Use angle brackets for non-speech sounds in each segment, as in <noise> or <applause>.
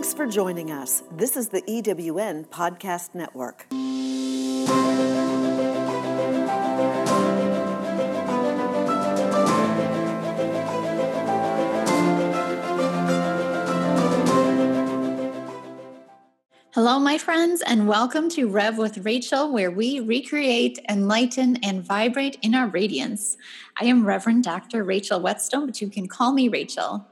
Thanks for joining us. This is the EWN Podcast Network. Hello, my friends, and welcome to Rev with Rachel, where we recreate, enlighten, and vibrate in our radiance. I am Reverend Dr. Rachel Wetzsteon, but you can call me Rachel.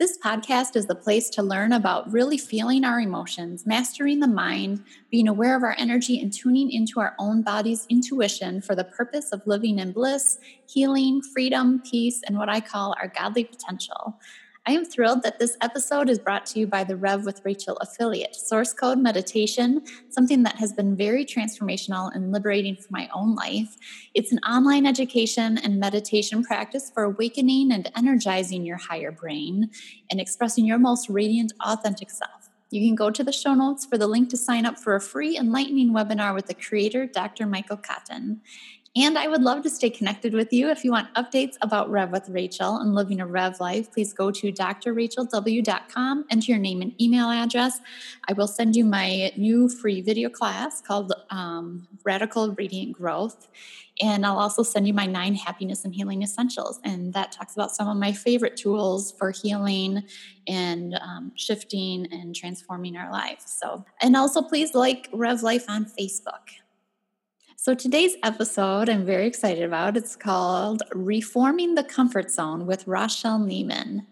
This podcast is the place to learn about really feeling our emotions, mastering the mind, being aware of our energy, and tuning into our own body's intuition for the purpose of living in bliss, healing, freedom, peace, and what I call our godly potential. I am thrilled that this episode is brought to you by the Rev with Rachel affiliate, Source Code Meditation, something that has been very transformational and liberating for my own life. It's an online education and meditation practice for awakening and energizing your higher brain and expressing your most radiant, authentic self. You can go to the show notes for the link to sign up for a free enlightening webinar with the creator, Dr. Michael Cotton. And I would love to stay connected with you. If you want updates about Rev with Rachel and living a Rev life, please go to drrachelw.com, enter your name and email address. I will send you my new free video class called um, Radical Radiant Growth. And I'll also send you my nine happiness and healing essentials. And that talks about some of my favorite tools for healing and um, shifting and transforming our lives. So, and also please like Rev Life on Facebook. So, today's episode I'm very excited about. It's called Reforming the Comfort Zone with Rachelle Niemann.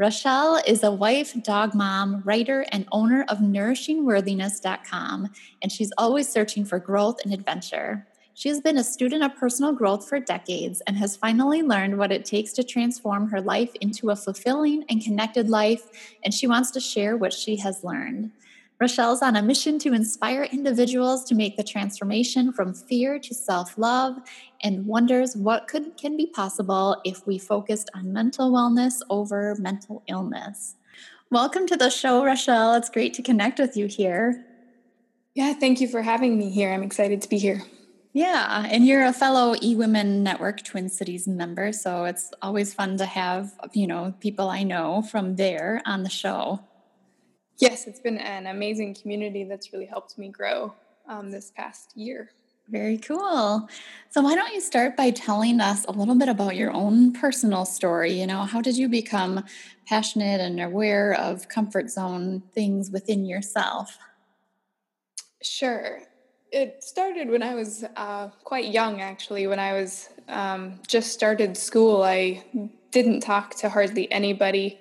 Rachelle is a wife, dog mom, writer, and owner of nourishingworthiness.com, and she's always searching for growth and adventure. She has been a student of personal growth for decades and has finally learned what it takes to transform her life into a fulfilling and connected life, and she wants to share what she has learned. Rachelle's on a mission to inspire individuals to make the transformation from fear to self love and wonders what could, can be possible if we focused on mental wellness over mental illness. Welcome to the show, Rachelle. It's great to connect with you here. Yeah, thank you for having me here. I'm excited to be here. Yeah, and you're a fellow eWomen Network Twin Cities member, so it's always fun to have, you know, people I know from there on the show. Yes, it's been an amazing community that's really helped me grow um, this past year. Very cool. So, why don't you start by telling us a little bit about your own personal story? You know, how did you become passionate and aware of comfort zone things within yourself? Sure. It started when I was uh, quite young, actually. When I was um, just started school, I didn't talk to hardly anybody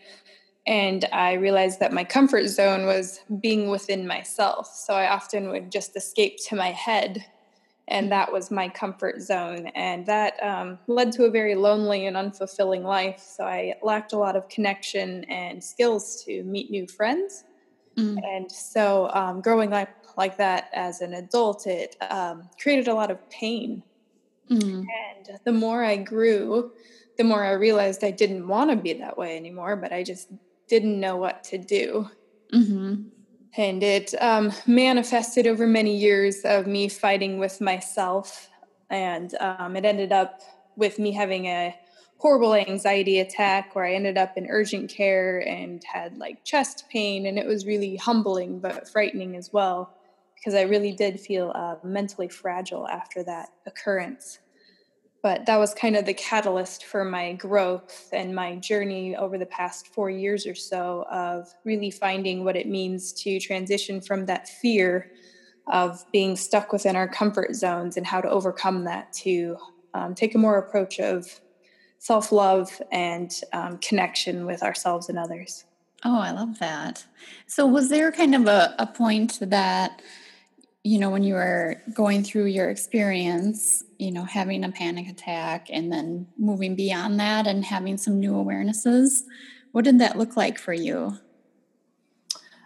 and I realized that my comfort zone was being within myself. So I often would just escape to my head, and mm. that was my comfort zone. And that um, led to a very lonely and unfulfilling life. So I lacked a lot of connection and skills to meet new friends. Mm. And so um, growing up like that as an adult, it um, created a lot of pain. Mm. And the more I grew, the more I realized I didn't want to be that way anymore, but I just didn't know what to do. Mm-hmm. And it um, manifested over many years of me fighting with myself. And um, it ended up with me having a horrible anxiety attack where I ended up in urgent care and had like chest pain. And it was really humbling, but frightening as well, because I really did feel uh, mentally fragile after that occurrence but that was kind of the catalyst for my growth and my journey over the past four years or so of really finding what it means to transition from that fear of being stuck within our comfort zones and how to overcome that to um, take a more approach of self-love and um, connection with ourselves and others. Oh i love that. So was there kind of a, a point that you know, when you were going through your experience, you know, having a panic attack and then moving beyond that and having some new awarenesses, what did that look like for you?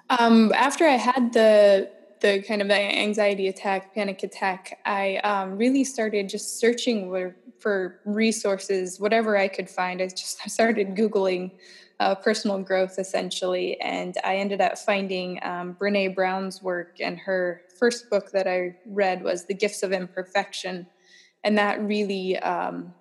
Um, after I had the the kind of anxiety attack, panic attack, I um, really started just searching for, for resources, whatever I could find. I just <laughs> started Googling uh, personal growth essentially. And I ended up finding um, Brene Brown's work, and her first book that I read was The Gifts of Imperfection. And that really um,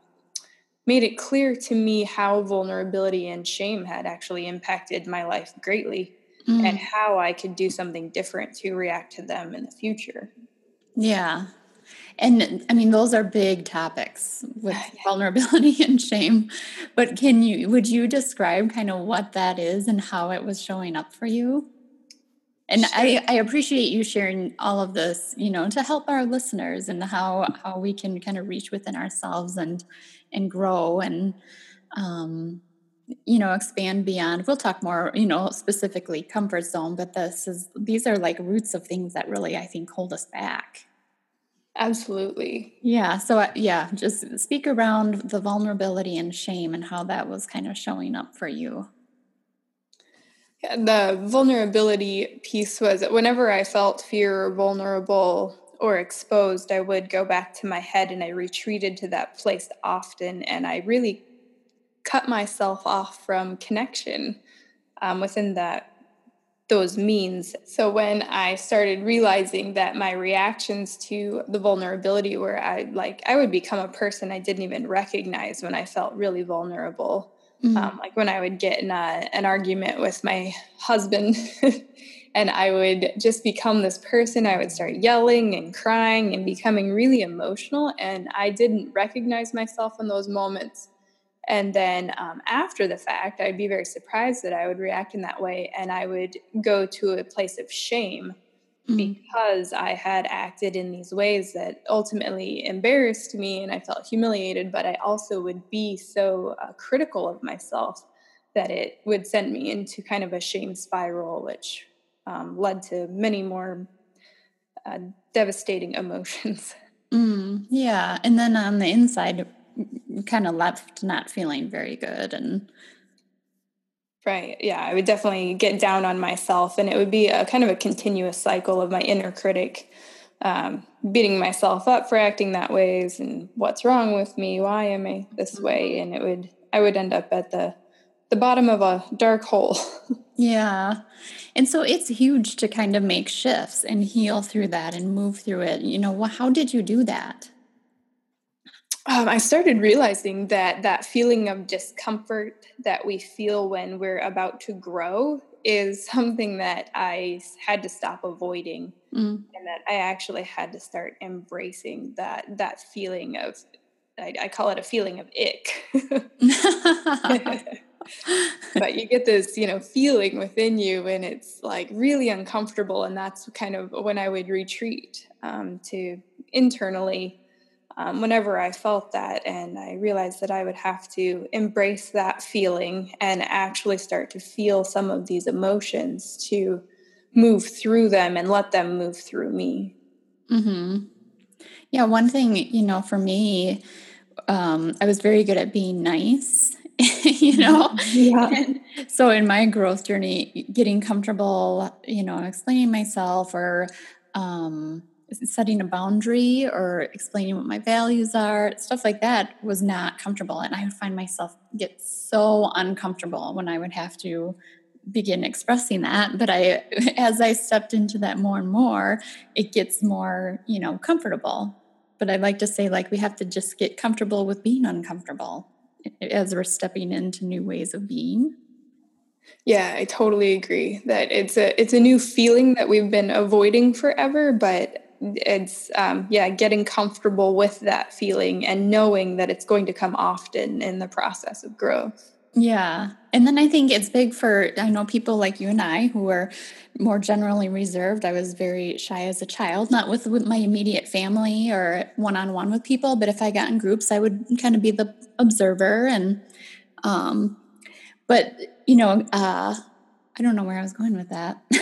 made it clear to me how vulnerability and shame had actually impacted my life greatly. mm. and how I could do something different to react to them in the future. Yeah. And I mean, those are big topics with yeah. vulnerability <laughs> and shame. But can you, would you describe kind of what that is and how it was showing up for you? And sure. I, I appreciate you sharing all of this, you know, to help our listeners and how how we can kind of reach within ourselves and and grow and um, you know expand beyond we'll talk more you know specifically comfort zone but this is these are like roots of things that really i think hold us back absolutely. Yeah so uh, yeah just speak around the vulnerability and shame and how that was kind of showing up for you. Yeah, the vulnerability piece was that whenever i felt fear or vulnerable or exposed i would go back to my head and i retreated to that place often and i really cut myself off from connection um, within that those means. So when I started realizing that my reactions to the vulnerability where I like I would become a person I didn't even recognize when I felt really vulnerable. Mm-hmm. Um, like when I would get in a, an argument with my husband <laughs> and I would just become this person. I would start yelling and crying and becoming really emotional. And I didn't recognize myself in those moments. And then um, after the fact, I'd be very surprised that I would react in that way. And I would go to a place of shame mm-hmm. because I had acted in these ways that ultimately embarrassed me and I felt humiliated. But I also would be so uh, critical of myself that it would send me into kind of a shame spiral, which um, led to many more uh, devastating <laughs> emotions. Mm, yeah. And then on the inside, kind of left not feeling very good and right yeah i would definitely get down on myself and it would be a kind of a continuous cycle of my inner critic um, beating myself up for acting that ways and what's wrong with me? Why am i this way? And it would i would end up at the the bottom of a dark hole. <laughs> Yeah and so it's huge to kind of make shifts and heal through that and move through it. You know how did you do that um, I started realizing that that feeling of discomfort that we feel when we're about to grow is <laughs> something that I had to stop avoiding, mm. and that I actually had to start embracing that that feeling of I, I call it a feeling of ick. <laughs> <laughs> but you get this, you know, feeling within you, and it's like really uncomfortable, and that's kind of when I would retreat um, to internally um, whenever I felt that. And I realized that I would have to embrace that feeling and actually start to feel some of these emotions to move through them and let them move through me. Mm-hmm. Yeah, one thing, you know, for me, um, I was very good at being nice. <laughs> you know <laughs> yeah. And so in my growth journey getting comfortable you know explaining myself or um setting a boundary or explaining what my values are, stuff like that was not comfortable. And I would find myself get so uncomfortable when I would have to begin expressing that. But I, <laughs> as I stepped into that more and more, it gets more, you know, comfortable. But I like to say, like, we have to just get comfortable with being uncomfortable as we're stepping into new ways of being. Yeah, I totally agree that it's a it's a new feeling that we've been avoiding forever, but it's um, yeah getting comfortable with that feeling and knowing that it's going to come often in the process of growth. Yeah. And then i think it's big for i know people like you and i who are more generally reserved. I was very shy as a child not with, with my immediate family or one-on-one with people but if i got in groups i would kind of be the observer and um but you know uh I don't know where I was going with that. <laughs>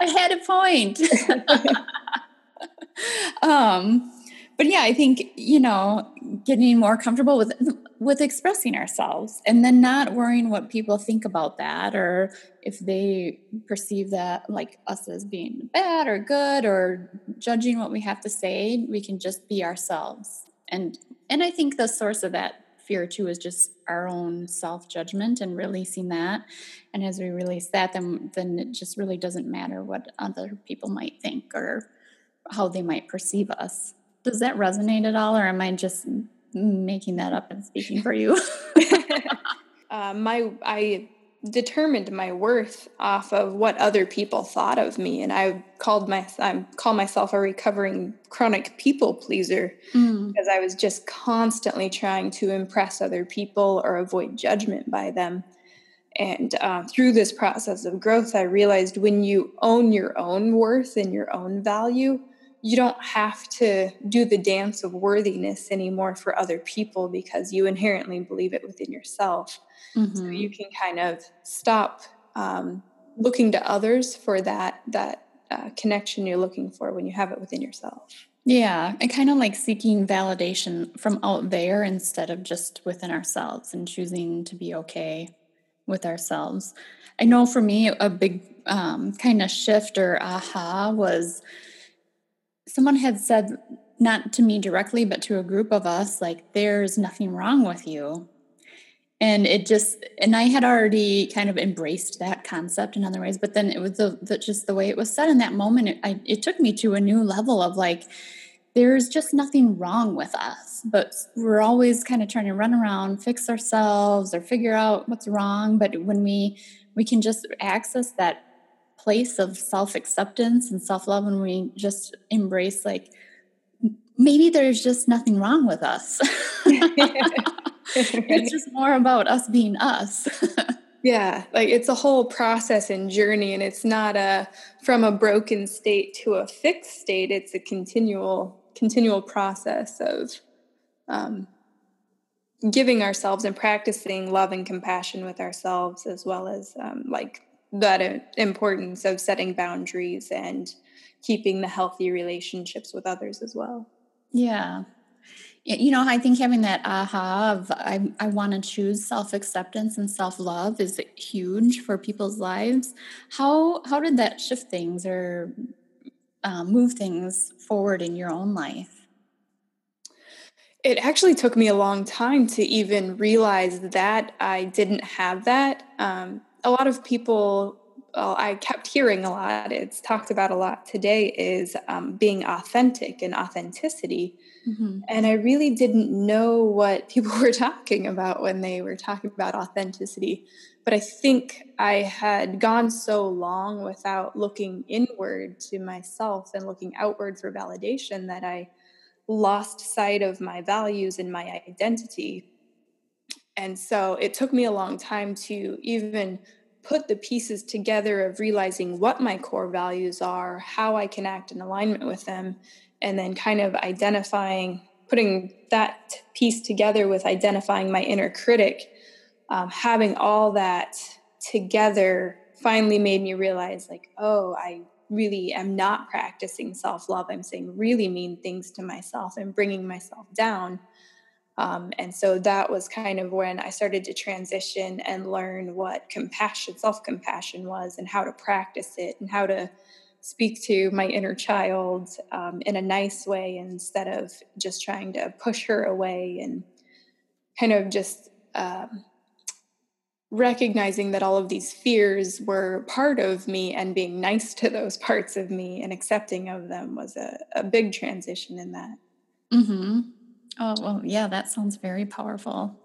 I had a point. <laughs> um, but yeah, I think you know, getting more comfortable with with expressing ourselves, and then not worrying what people think about that, or if they perceive that like us as being bad or good, or judging what we have to say. We can just be ourselves, and and I think the source of that fear too is just our own self judgment and releasing that. And as we release that, then then it just really doesn't matter what other people might think or how they might perceive us. Does that resonate at all, or am I just making that up and speaking for you? <laughs> uh, my I determined my worth off of what other people thought of me and i called my i call myself a recovering chronic people pleaser mm. because i was just constantly trying to impress other people or avoid judgment by them and uh, through this process of growth i realized when you own your own worth and your own value you don't have to do the dance of worthiness anymore for other people because you inherently believe it within yourself Mm-hmm. So you can kind of stop um, looking to others for that that uh, connection you're looking for when you have it within yourself. Yeah, and kind of like seeking validation from out there instead of just within ourselves and choosing to be okay with ourselves. I know for me, a big um, kind of shift or aha was someone had said, not to me directly, but to a group of us, like, there's nothing wrong with you. And it just and i had already kind of embraced that concept in other ways but then it was the, the just the way it was said in that moment it, I, it took me to a new level of like there's just nothing wrong with us but we're always kind of trying to run around fix ourselves or figure out what's wrong but when we we can just access that place of self-acceptance and self-love and we just embrace like maybe there's just nothing wrong with us <laughs> it's just more about us being us. <laughs> yeah, like it's a whole process and journey, and it's not a from a broken state to a fixed state. It's a continual continual process of um, giving ourselves and practicing love and compassion with ourselves, as well as um, like that importance of setting boundaries and keeping the healthy relationships with others as well. Yeah, you know i think having that aha of i, I want to choose self-acceptance and self-love is huge for people's lives. How how did that shift things or um, move things forward in your own life? It actually took me a long time to even realize that i didn't have that um, a lot of people well, I kept hearing a lot, it's talked about a lot today, is um, being authentic and authenticity. Mm-hmm. And I really didn't know what <laughs> people were talking about when they were talking about authenticity. But I think I had gone so long without looking inward to myself and looking outward for validation that I lost sight of my values and my identity. And so it took me a long time to even put the pieces together of realizing what my core values are, how I can act in alignment with them, and then kind of identifying, putting that piece together with identifying my inner critic, um, having all that together finally made me realize, like, oh, I really am not practicing self love. I'm saying really mean things to myself and bringing myself down. Um, and so that was kind of when I started to transition and learn what compassion, self compassion was, and how to practice it, and how to speak to my inner child um, in a nice way instead of just trying to push her away and kind of just um, recognizing that all of these fears were part of me and being nice to those parts of me and accepting of them was a, a big transition in that. Mm-hmm. Oh, well, yeah, that sounds very powerful.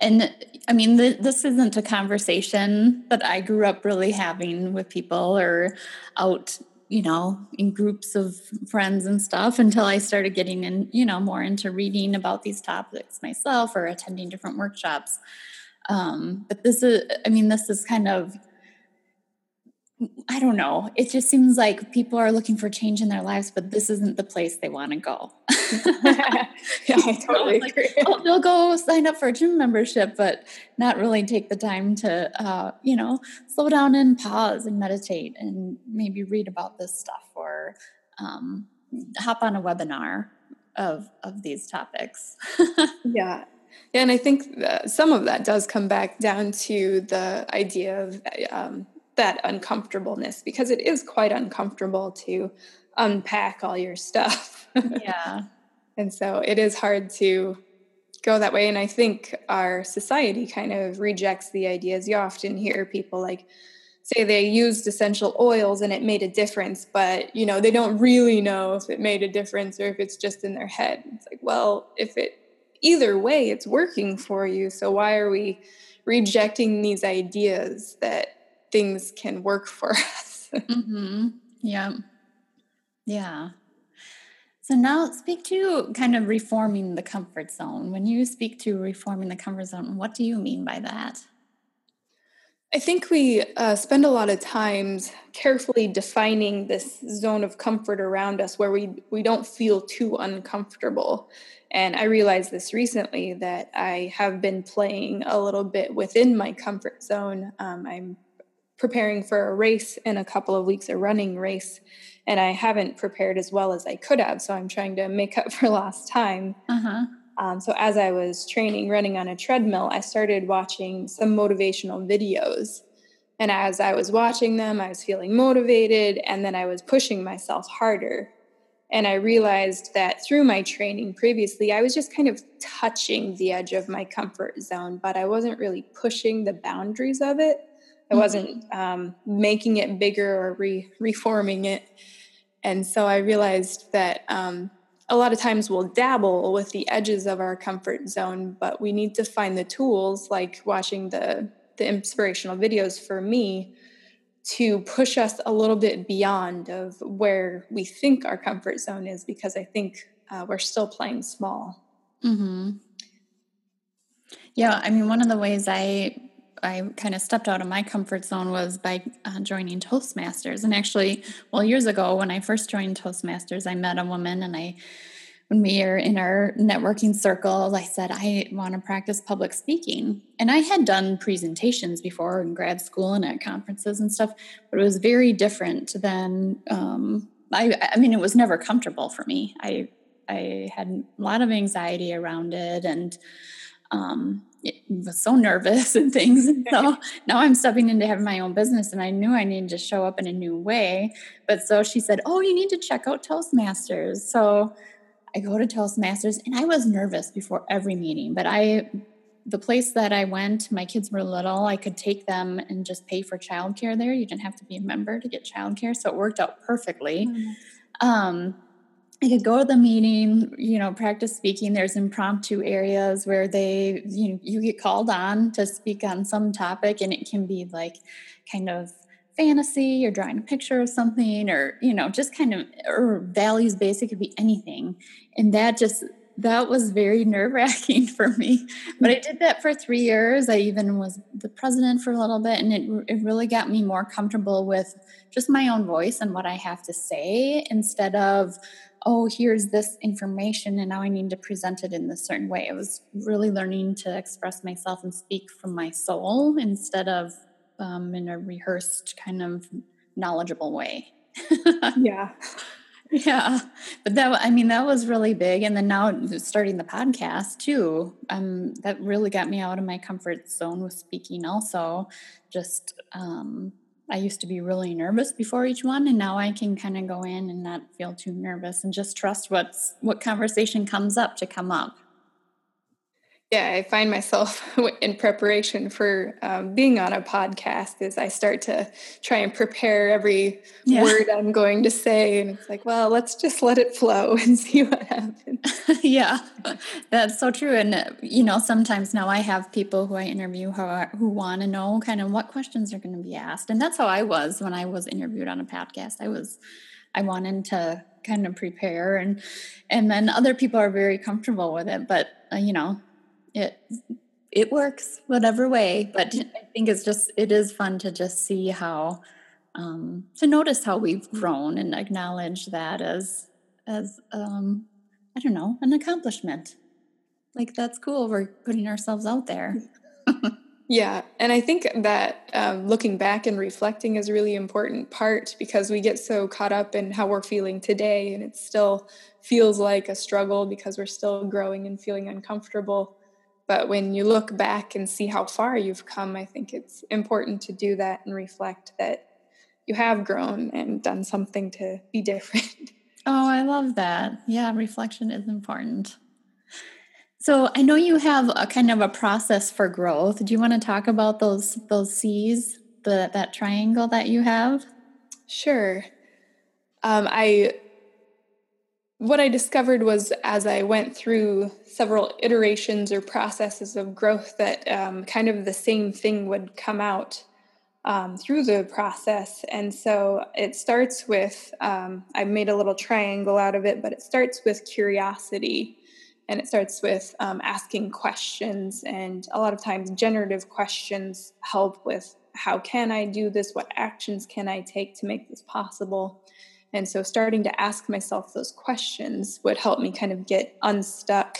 And I mean, the, this isn't a conversation that I grew up really having with people or out you know, in groups of friends and stuff until I started getting in, you know, more into reading about these topics myself or attending different workshops. Um, but this is, I mean, this is kind of I don't know. It just seems like people are looking for change in their lives, but this isn't the place they want to go. <laughs> yeah, I totally like, agree. Oh, they'll go sign up for a gym membership, but not really take the time to, uh, you know, slow down and pause and meditate and maybe read about this stuff or um, hop on a webinar of of these topics. <laughs> yeah. Yeah, and I think some of that does come back down to the idea of um, that uncomfortableness because it is quite uncomfortable to unpack all your stuff. <laughs> Yeah. and so it is hard to go that way. And I think our society kind of rejects the ideas. You often hear people like say they used essential oils and it made a difference, but you know, they don't really know if it made a difference or if it's just in their head. It's like, well, if it either way it's working for you, so why are we rejecting these ideas that things can work for <laughs> us. mm-hmm. Yeah. Yeah. So now speak to kind of reforming the comfort zone. When you speak to reforming the comfort zone, what do you mean by that? I think we uh, spend a lot of times carefully defining this zone of comfort around us where we, we don't feel too uncomfortable. And I realized this recently that I have been playing a little bit within my comfort zone. Um, I'm preparing for a race in a couple of weeks, a running race, and I haven't prepared as well as I could have. So I'm trying to make up <laughs> for lost time. Uh-huh. Um, so as I was training, running on a treadmill, I started watching some motivational videos. And as I was watching them, I was feeling motivated, and then I was pushing myself harder. And I realized that through my training previously, I was just kind of touching the edge of my comfort zone, but I wasn't really pushing the boundaries of it. I wasn't um, making it bigger or re- reforming it. And so I realized that um, a lot of times we'll dabble with the edges of our comfort zone, but we need to find the tools like watching the, the inspirational videos for me to push us a little bit beyond of where we think our comfort zone is because I think uh, we're still playing small. Mm-hmm. Yeah, I mean, one of the ways I I kind of stepped out of my comfort zone was by uh, joining Toastmasters. And actually, well, years ago when I first joined Toastmasters, I met a woman and I, when we were in our networking circle, I said, I want to practice public speaking. And I had done presentations before in grad school and at conferences and stuff, but it was very different than, um, I, I mean, it was never comfortable for me. I, I had a lot of anxiety around it and, um, was so nervous <laughs> and things. And <laughs> so now I'm stepping into having my own business and I knew I needed to show up in a new way. But so she said, Oh, you need to check out Toastmasters. So I go to Toastmasters and I was nervous before every meeting, but I, the place that I went, my kids were little, I could take them and just pay for childcare there. You didn't have to be a member to get childcare. So it worked out perfectly. Mm-hmm. Um, I could go to the meeting, you know, practice speaking. There's impromptu areas where they, you know, you get called on to speak on some topic, and it can be like kind of fantasy you're drawing a picture of something, or you know, just kind of or values based. It could be anything, and that just that was very <laughs> nerve wracking for me. But I did that for three years. I even was the president for a little bit, and it it really got me more comfortable with just my own voice and what I have to say instead of oh, here's this information and now I need to present it in this certain way. I was really learning to express myself and speak from my soul instead of um, in a rehearsed kind of knowledgeable way. <laughs> yeah. Yeah. But that, I mean, that was really big. And then now starting the podcast too, um, that really got me out of my comfort zone with speaking also. Just, um, I used to be really nervous before each one, and now I can kind of go in and not feel too nervous and just trust what's what conversation comes up to come up yeah i find myself <laughs> in preparation for um, being on a podcast as i start to try and prepare every yeah. word i'm going to say and it's like well let's just let it flow <laughs> and see what happens <laughs> yeah that's so true and you know sometimes now i have people who i interview who, are, who want to know kind of what questions are going to be asked and that's how i was when i was interviewed on a podcast i was i wanted to kind of prepare and and then other people are very comfortable with it but uh, you know it it works whatever way but i think it's just it is fun to just see how um, to notice how we've grown and acknowledge that as as um, i don't know an accomplishment. Like that's cool we're putting ourselves out there. <laughs> Yeah and i think that um, looking back and reflecting is a really important part because we get so caught up in how we're feeling today and it still feels like a struggle because we're still growing and feeling uncomfortable but when you look back and see how far you've come, I think it's important to do that and reflect that you have grown and done something to be different. <laughs> Oh, I love that. Yeah, reflection is important. So I know you have a kind of a process for growth. Do you want to talk about those those C's, the that triangle that you have? Sure. Um, I what I discovered was as I went through several iterations or processes of growth that um, kind of the same thing would come out um, through the process. And so it starts with, um, I made a little triangle out of it, but it starts with curiosity and it starts with um, asking questions. And a lot of times, generative questions help with how can I do this? What actions can I take to make this possible? And so, starting to ask myself those questions would help me kind of get unstuck.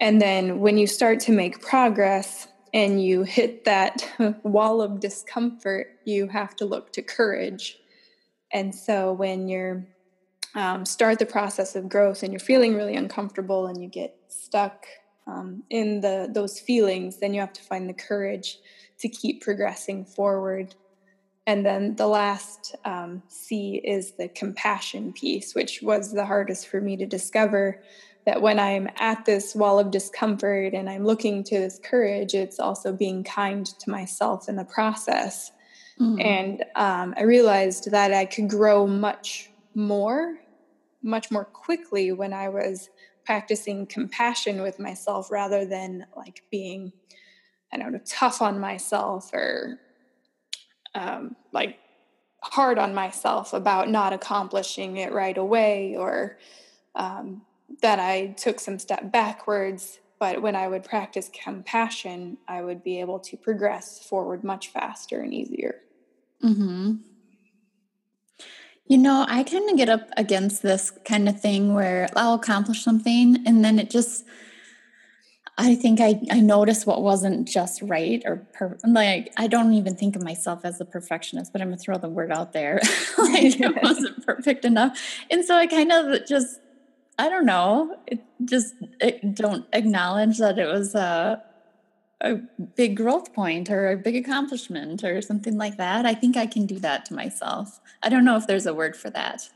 And then, when you start to make progress and you hit that <laughs> wall of discomfort, you have to look to courage. And so, when you're um, start the process of growth and you're feeling really uncomfortable and you get stuck um, in the those feelings, then you have to find the courage to keep progressing forward and then the last um, C is the compassion piece, which was the hardest for me to discover. That when I'm at this wall of discomfort and I'm looking to this courage, it's also being kind to myself in the process. Mm-hmm. And um, I realized that I could grow much more, much more quickly when I was practicing compassion with myself rather than like being, I don't know, tough on myself or um, like hard on myself about not accomplishing it right away or um, that I took some step backwards. But when I would practice compassion, I would be able to progress forward much faster and easier. Hmm. You know, I kind of get up against this kind of thing where I'll accomplish something and then it just I think I, I noticed what wasn't just right or per, like I don't even think of myself as a perfectionist, but I'm gonna throw the word out there. <laughs> like it <laughs> wasn't perfect enough. And so I kind of just I don't know, it just it don't acknowledge that it was a a big growth point or a big accomplishment or something like that. I think I can do that to myself. I don't know if there's a word for that.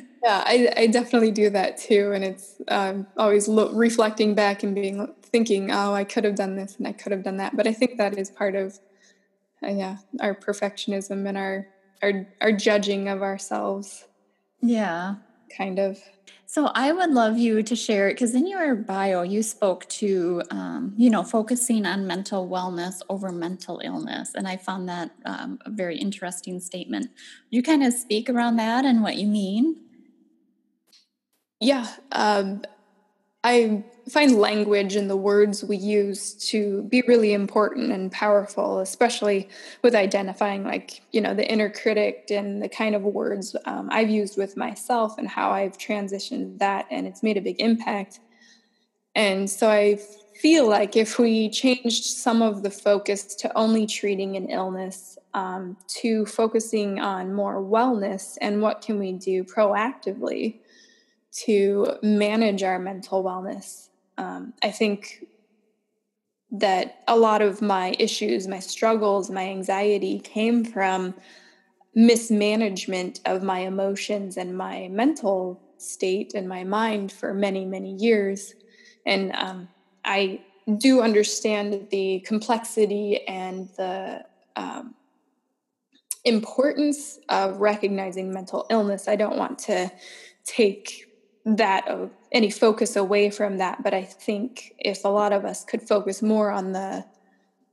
<laughs> Yeah, I, I definitely do that too, and it's um, always lo- reflecting back and being thinking, oh, I could have done this and I could have done that. But I think that is part of, uh, yeah, our perfectionism and our our our judging of ourselves. Yeah, kind of. So I would love you to share it because in your bio you spoke to, um, you know, focusing on mental wellness over mental illness, and I found that um, a very interesting statement. You kind of speak around that and what you mean. Yeah. Um, I find language and the words we use to be really important and powerful, especially with identifying, like, you know, the inner critic and the kind of words um, I've used with myself and how I've transitioned that. And it's made a big impact. And so I feel like if we changed some of the focus to only treating an illness um, to focusing on more wellness and what can we do proactively to manage our mental wellness. Um, I think that a lot of my issues, my struggles, my anxiety came from mismanagement of my emotions and my mental state and my mind for many, many years. And um, I do understand the complexity and the um, importance of recognizing mental illness. I don't want to take that uh, any focus away from that but i think if a lot of us could focus more on the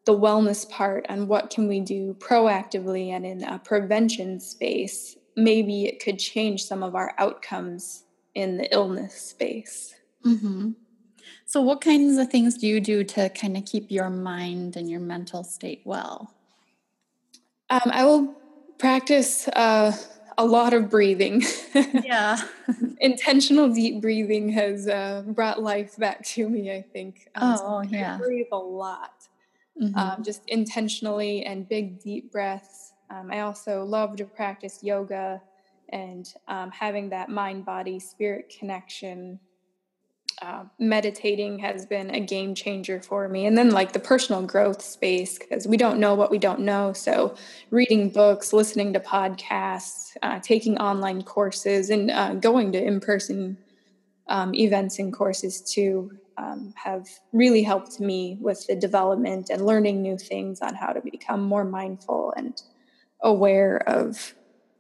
the wellness part and what can we do proactively and in a prevention space maybe it could change some of our outcomes in the illness space mm-hmm. so what kinds of things do you do to kind of keep your mind and your mental state well um, i will practice uh, a lot of breathing. Yeah. <laughs> Intentional deep breathing has uh, brought life back to me, I think. Um, oh, so yeah. I breathe a lot, mm-hmm. um, just intentionally and big, deep breaths. Um, I also love to practice yoga and um, having that mind body spirit connection uh, meditating has been a game changer for me. And then, like the personal growth space, because we don't know what we don't know. So, reading books, listening to podcasts, uh, taking online courses, and uh, going to in person um, events and courses too um, have really helped me with the development and learning new things on how to become more mindful and aware of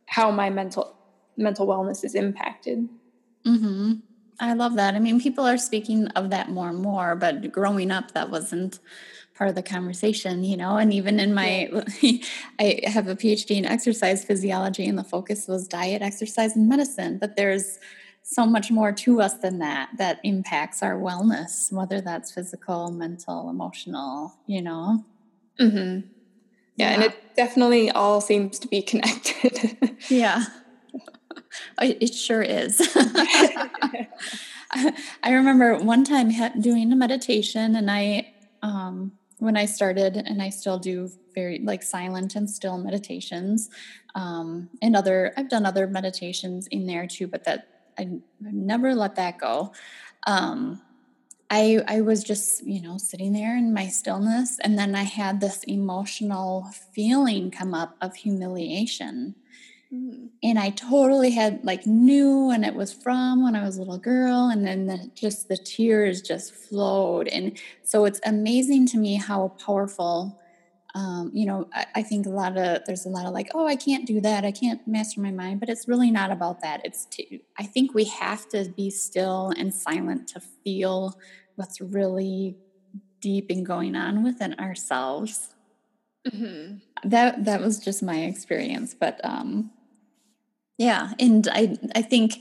how my mental mental wellness is impacted. Mm-hmm. I love that. I mean, people are speaking of that more and more, but growing up, that wasn't part of the conversation, you know. And even in my, <laughs> I have a PhD in exercise physiology, and the focus was diet, exercise, and medicine. But there's so much more to us than that that impacts our wellness, whether that's physical, mental, emotional, you know. Mm-hmm. Yeah, yeah, and it definitely all seems to be <laughs> connected. yeah. <laughs> It sure is. <laughs> <laughs> I remember one time doing a meditation, and I, um, when I started, and I still do very like silent and still meditations, um, and other. I've done other meditations in there too, but that I never let that go. Um, I I was just you know sitting there in my stillness, and then I had this emotional feeling come up of humiliation Mm. And I totally had like knew when it was from when I was a little girl. And then the, just the tears just flowed. And so it's amazing to me how powerful, um, you know, I, I, think a lot of, there's a lot of like, oh, I can't do that. I can't master my mind. But it's really not about that. It's, to, I think we have to be still and silent to feel what's really deep and going on within ourselves. Mm-hmm. That that was just my experience, but um, yeah, and I I think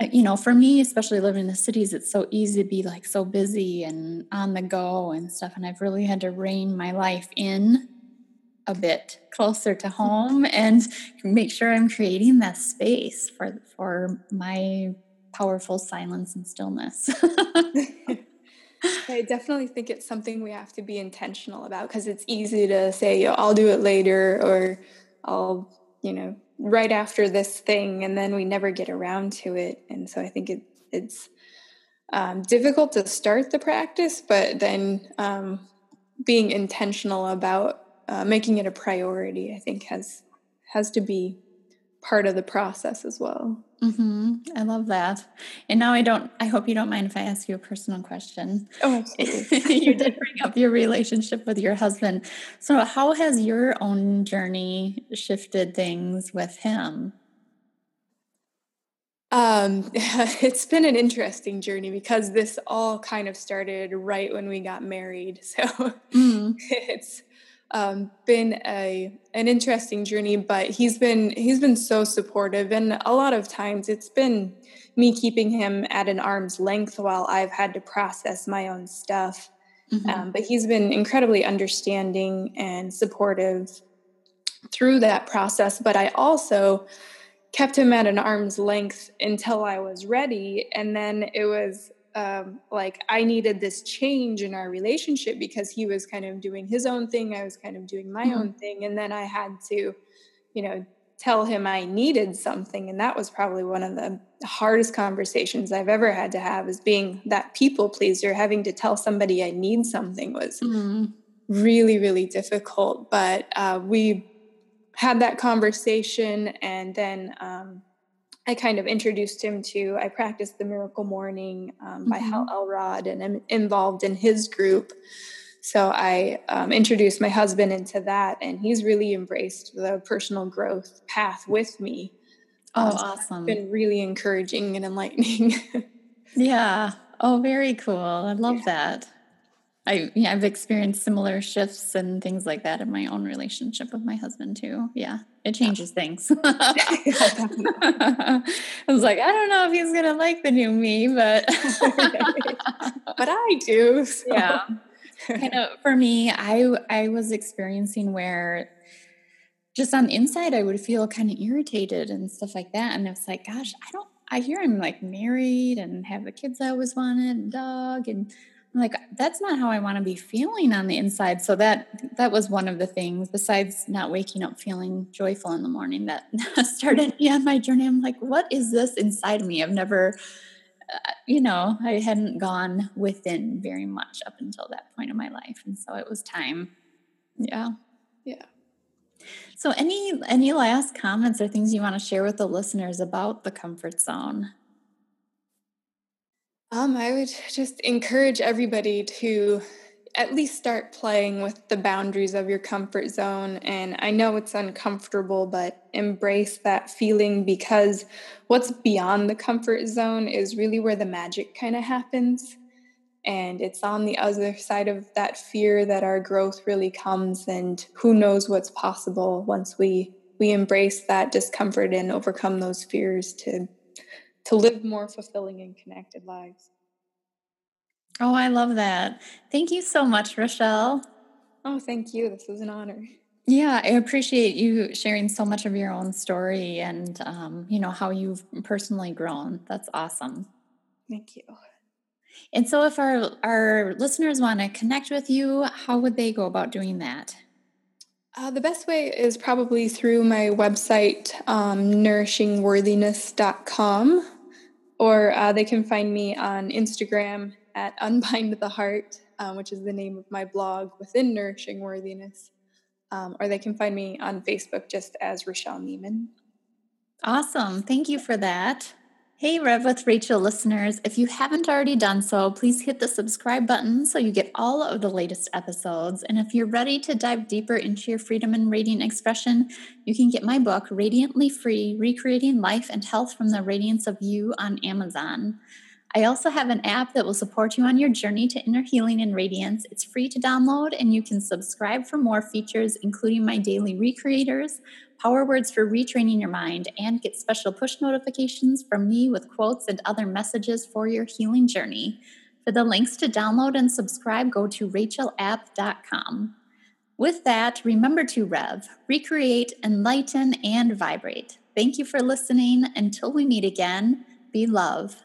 uh, you know, for me, especially living in the cities, it's so easy to be like so busy and on the go and stuff. And I've really had to rein my life in a bit closer to home <laughs> and make sure I'm creating that space for for my powerful silence and stillness. <laughs> <laughs> I definitely think it's something we have to be intentional about because it's easy to say, I'll do it later or I'll, you know, right after this thing and then we never get around to it and so i think it, it's um, difficult to start the practice but then um, being intentional about uh, making it a priority i think has has to be part of the process as well. Mm-hmm. I love that. And now I don't, I hope you don't mind if I ask you a personal question. Oh, <laughs> you did bring up your relationship with your husband. So, how has your own journey shifted things with him? Um, <laughs> it's been an interesting journey because this all kind of started right when we got married. So mm. <laughs> it's um, been a an interesting journey, but he's been he's been so supportive, and a lot of times it's been me keeping him at an arm's length while I've had to process my own stuff. Mm-hmm. Um, but he's been incredibly understanding and supportive through that process. But I also kept him at an arm's length until I was ready, and then it was um, like I needed this change in our relationship because he was kind of doing his own thing, I was kind of doing my mm-hmm. own thing, and then I had to, you know, tell him I needed something, and that was probably one of the hardest conversations I've ever had to have. Is being that people pleaser, having to tell somebody I need something was mm-hmm. really, really difficult. But uh, we had that conversation, and then. Um, I kind of introduced him to, I practiced the Miracle Morning um, mm-hmm. by Hal mm-hmm. Elrod and I'm involved in his group. So I um, introduced my husband into that, and he's really embraced the personal growth path with me. Oh, um, awesome. been really encouraging and enlightening. <laughs> yeah. Oh, very cool. I love yeah. that. I yeah, I've experienced similar shifts and things like that in my own relationship with my husband too. Yeah, it changes <laughs> yeah. things. <laughs> I was like, I don't know if he's gonna like the new me, but <laughs> but I do. So. Yeah, kind of for me, I I was experiencing where just on the inside I would feel kind of irritated and stuff like that, and it's like, gosh, I don't. I hear I'm like married and have the kids I always wanted, and dog and like that's not how I want to be feeling on the inside. So that that was one of the things besides not waking up feeling joyful in the morning that <laughs> started me on my journey. I'm like, what is this inside of me? I've never uh, you know, I hadn't gone within very much up until that point in my life. And so it was time. Yeah. Yeah. So any any last comments or things you want to share with the listeners about the comfort zone? Um, I would just encourage everybody to at least start playing with the boundaries of your comfort zone. And I know it's uncomfortable, but embrace that feeling because what's beyond the comfort zone is really where the magic kind of happens. And it's on the other side of that fear that our growth really comes, and who knows what's possible once we we embrace that discomfort and overcome those fears to to live more fulfilling and connected lives. Oh, I love that. Thank you so much, Rachelle. Oh, thank you. This was an honor. Yeah, I appreciate you sharing so much of your own story and um, you know how you've personally grown. That's awesome. Thank you. And so, if our our listeners want to connect with you, how would they go about doing that? Uh, the best way is probably through my website, um, nourishingworthiness.com, or uh, they can find me on Instagram at Unbind the Heart, um, which is the name of my blog within Nourishing Worthiness. Um, or they can find me on Facebook just as Rachelle Niemann. Awesome. Thank you for that. Hey, Rev with Rachel listeners. If you haven't already done so, please hit the subscribe button so you get all of the latest episodes. And if you're ready to dive deeper into your freedom and radiant expression, you can get my book, Radiantly Free Recreating Life and Health from the Radiance of You, on Amazon. I also have an app that will support you on your journey to inner healing and radiance. It's free to download, and you can subscribe for more features, including my daily recreators, power words for retraining your mind, and get special push notifications from me with quotes and other messages for your healing journey. For the links to download and subscribe, go to rachelapp.com. With that, remember to rev, recreate, enlighten, and vibrate. Thank you for listening. Until we meet again, be love.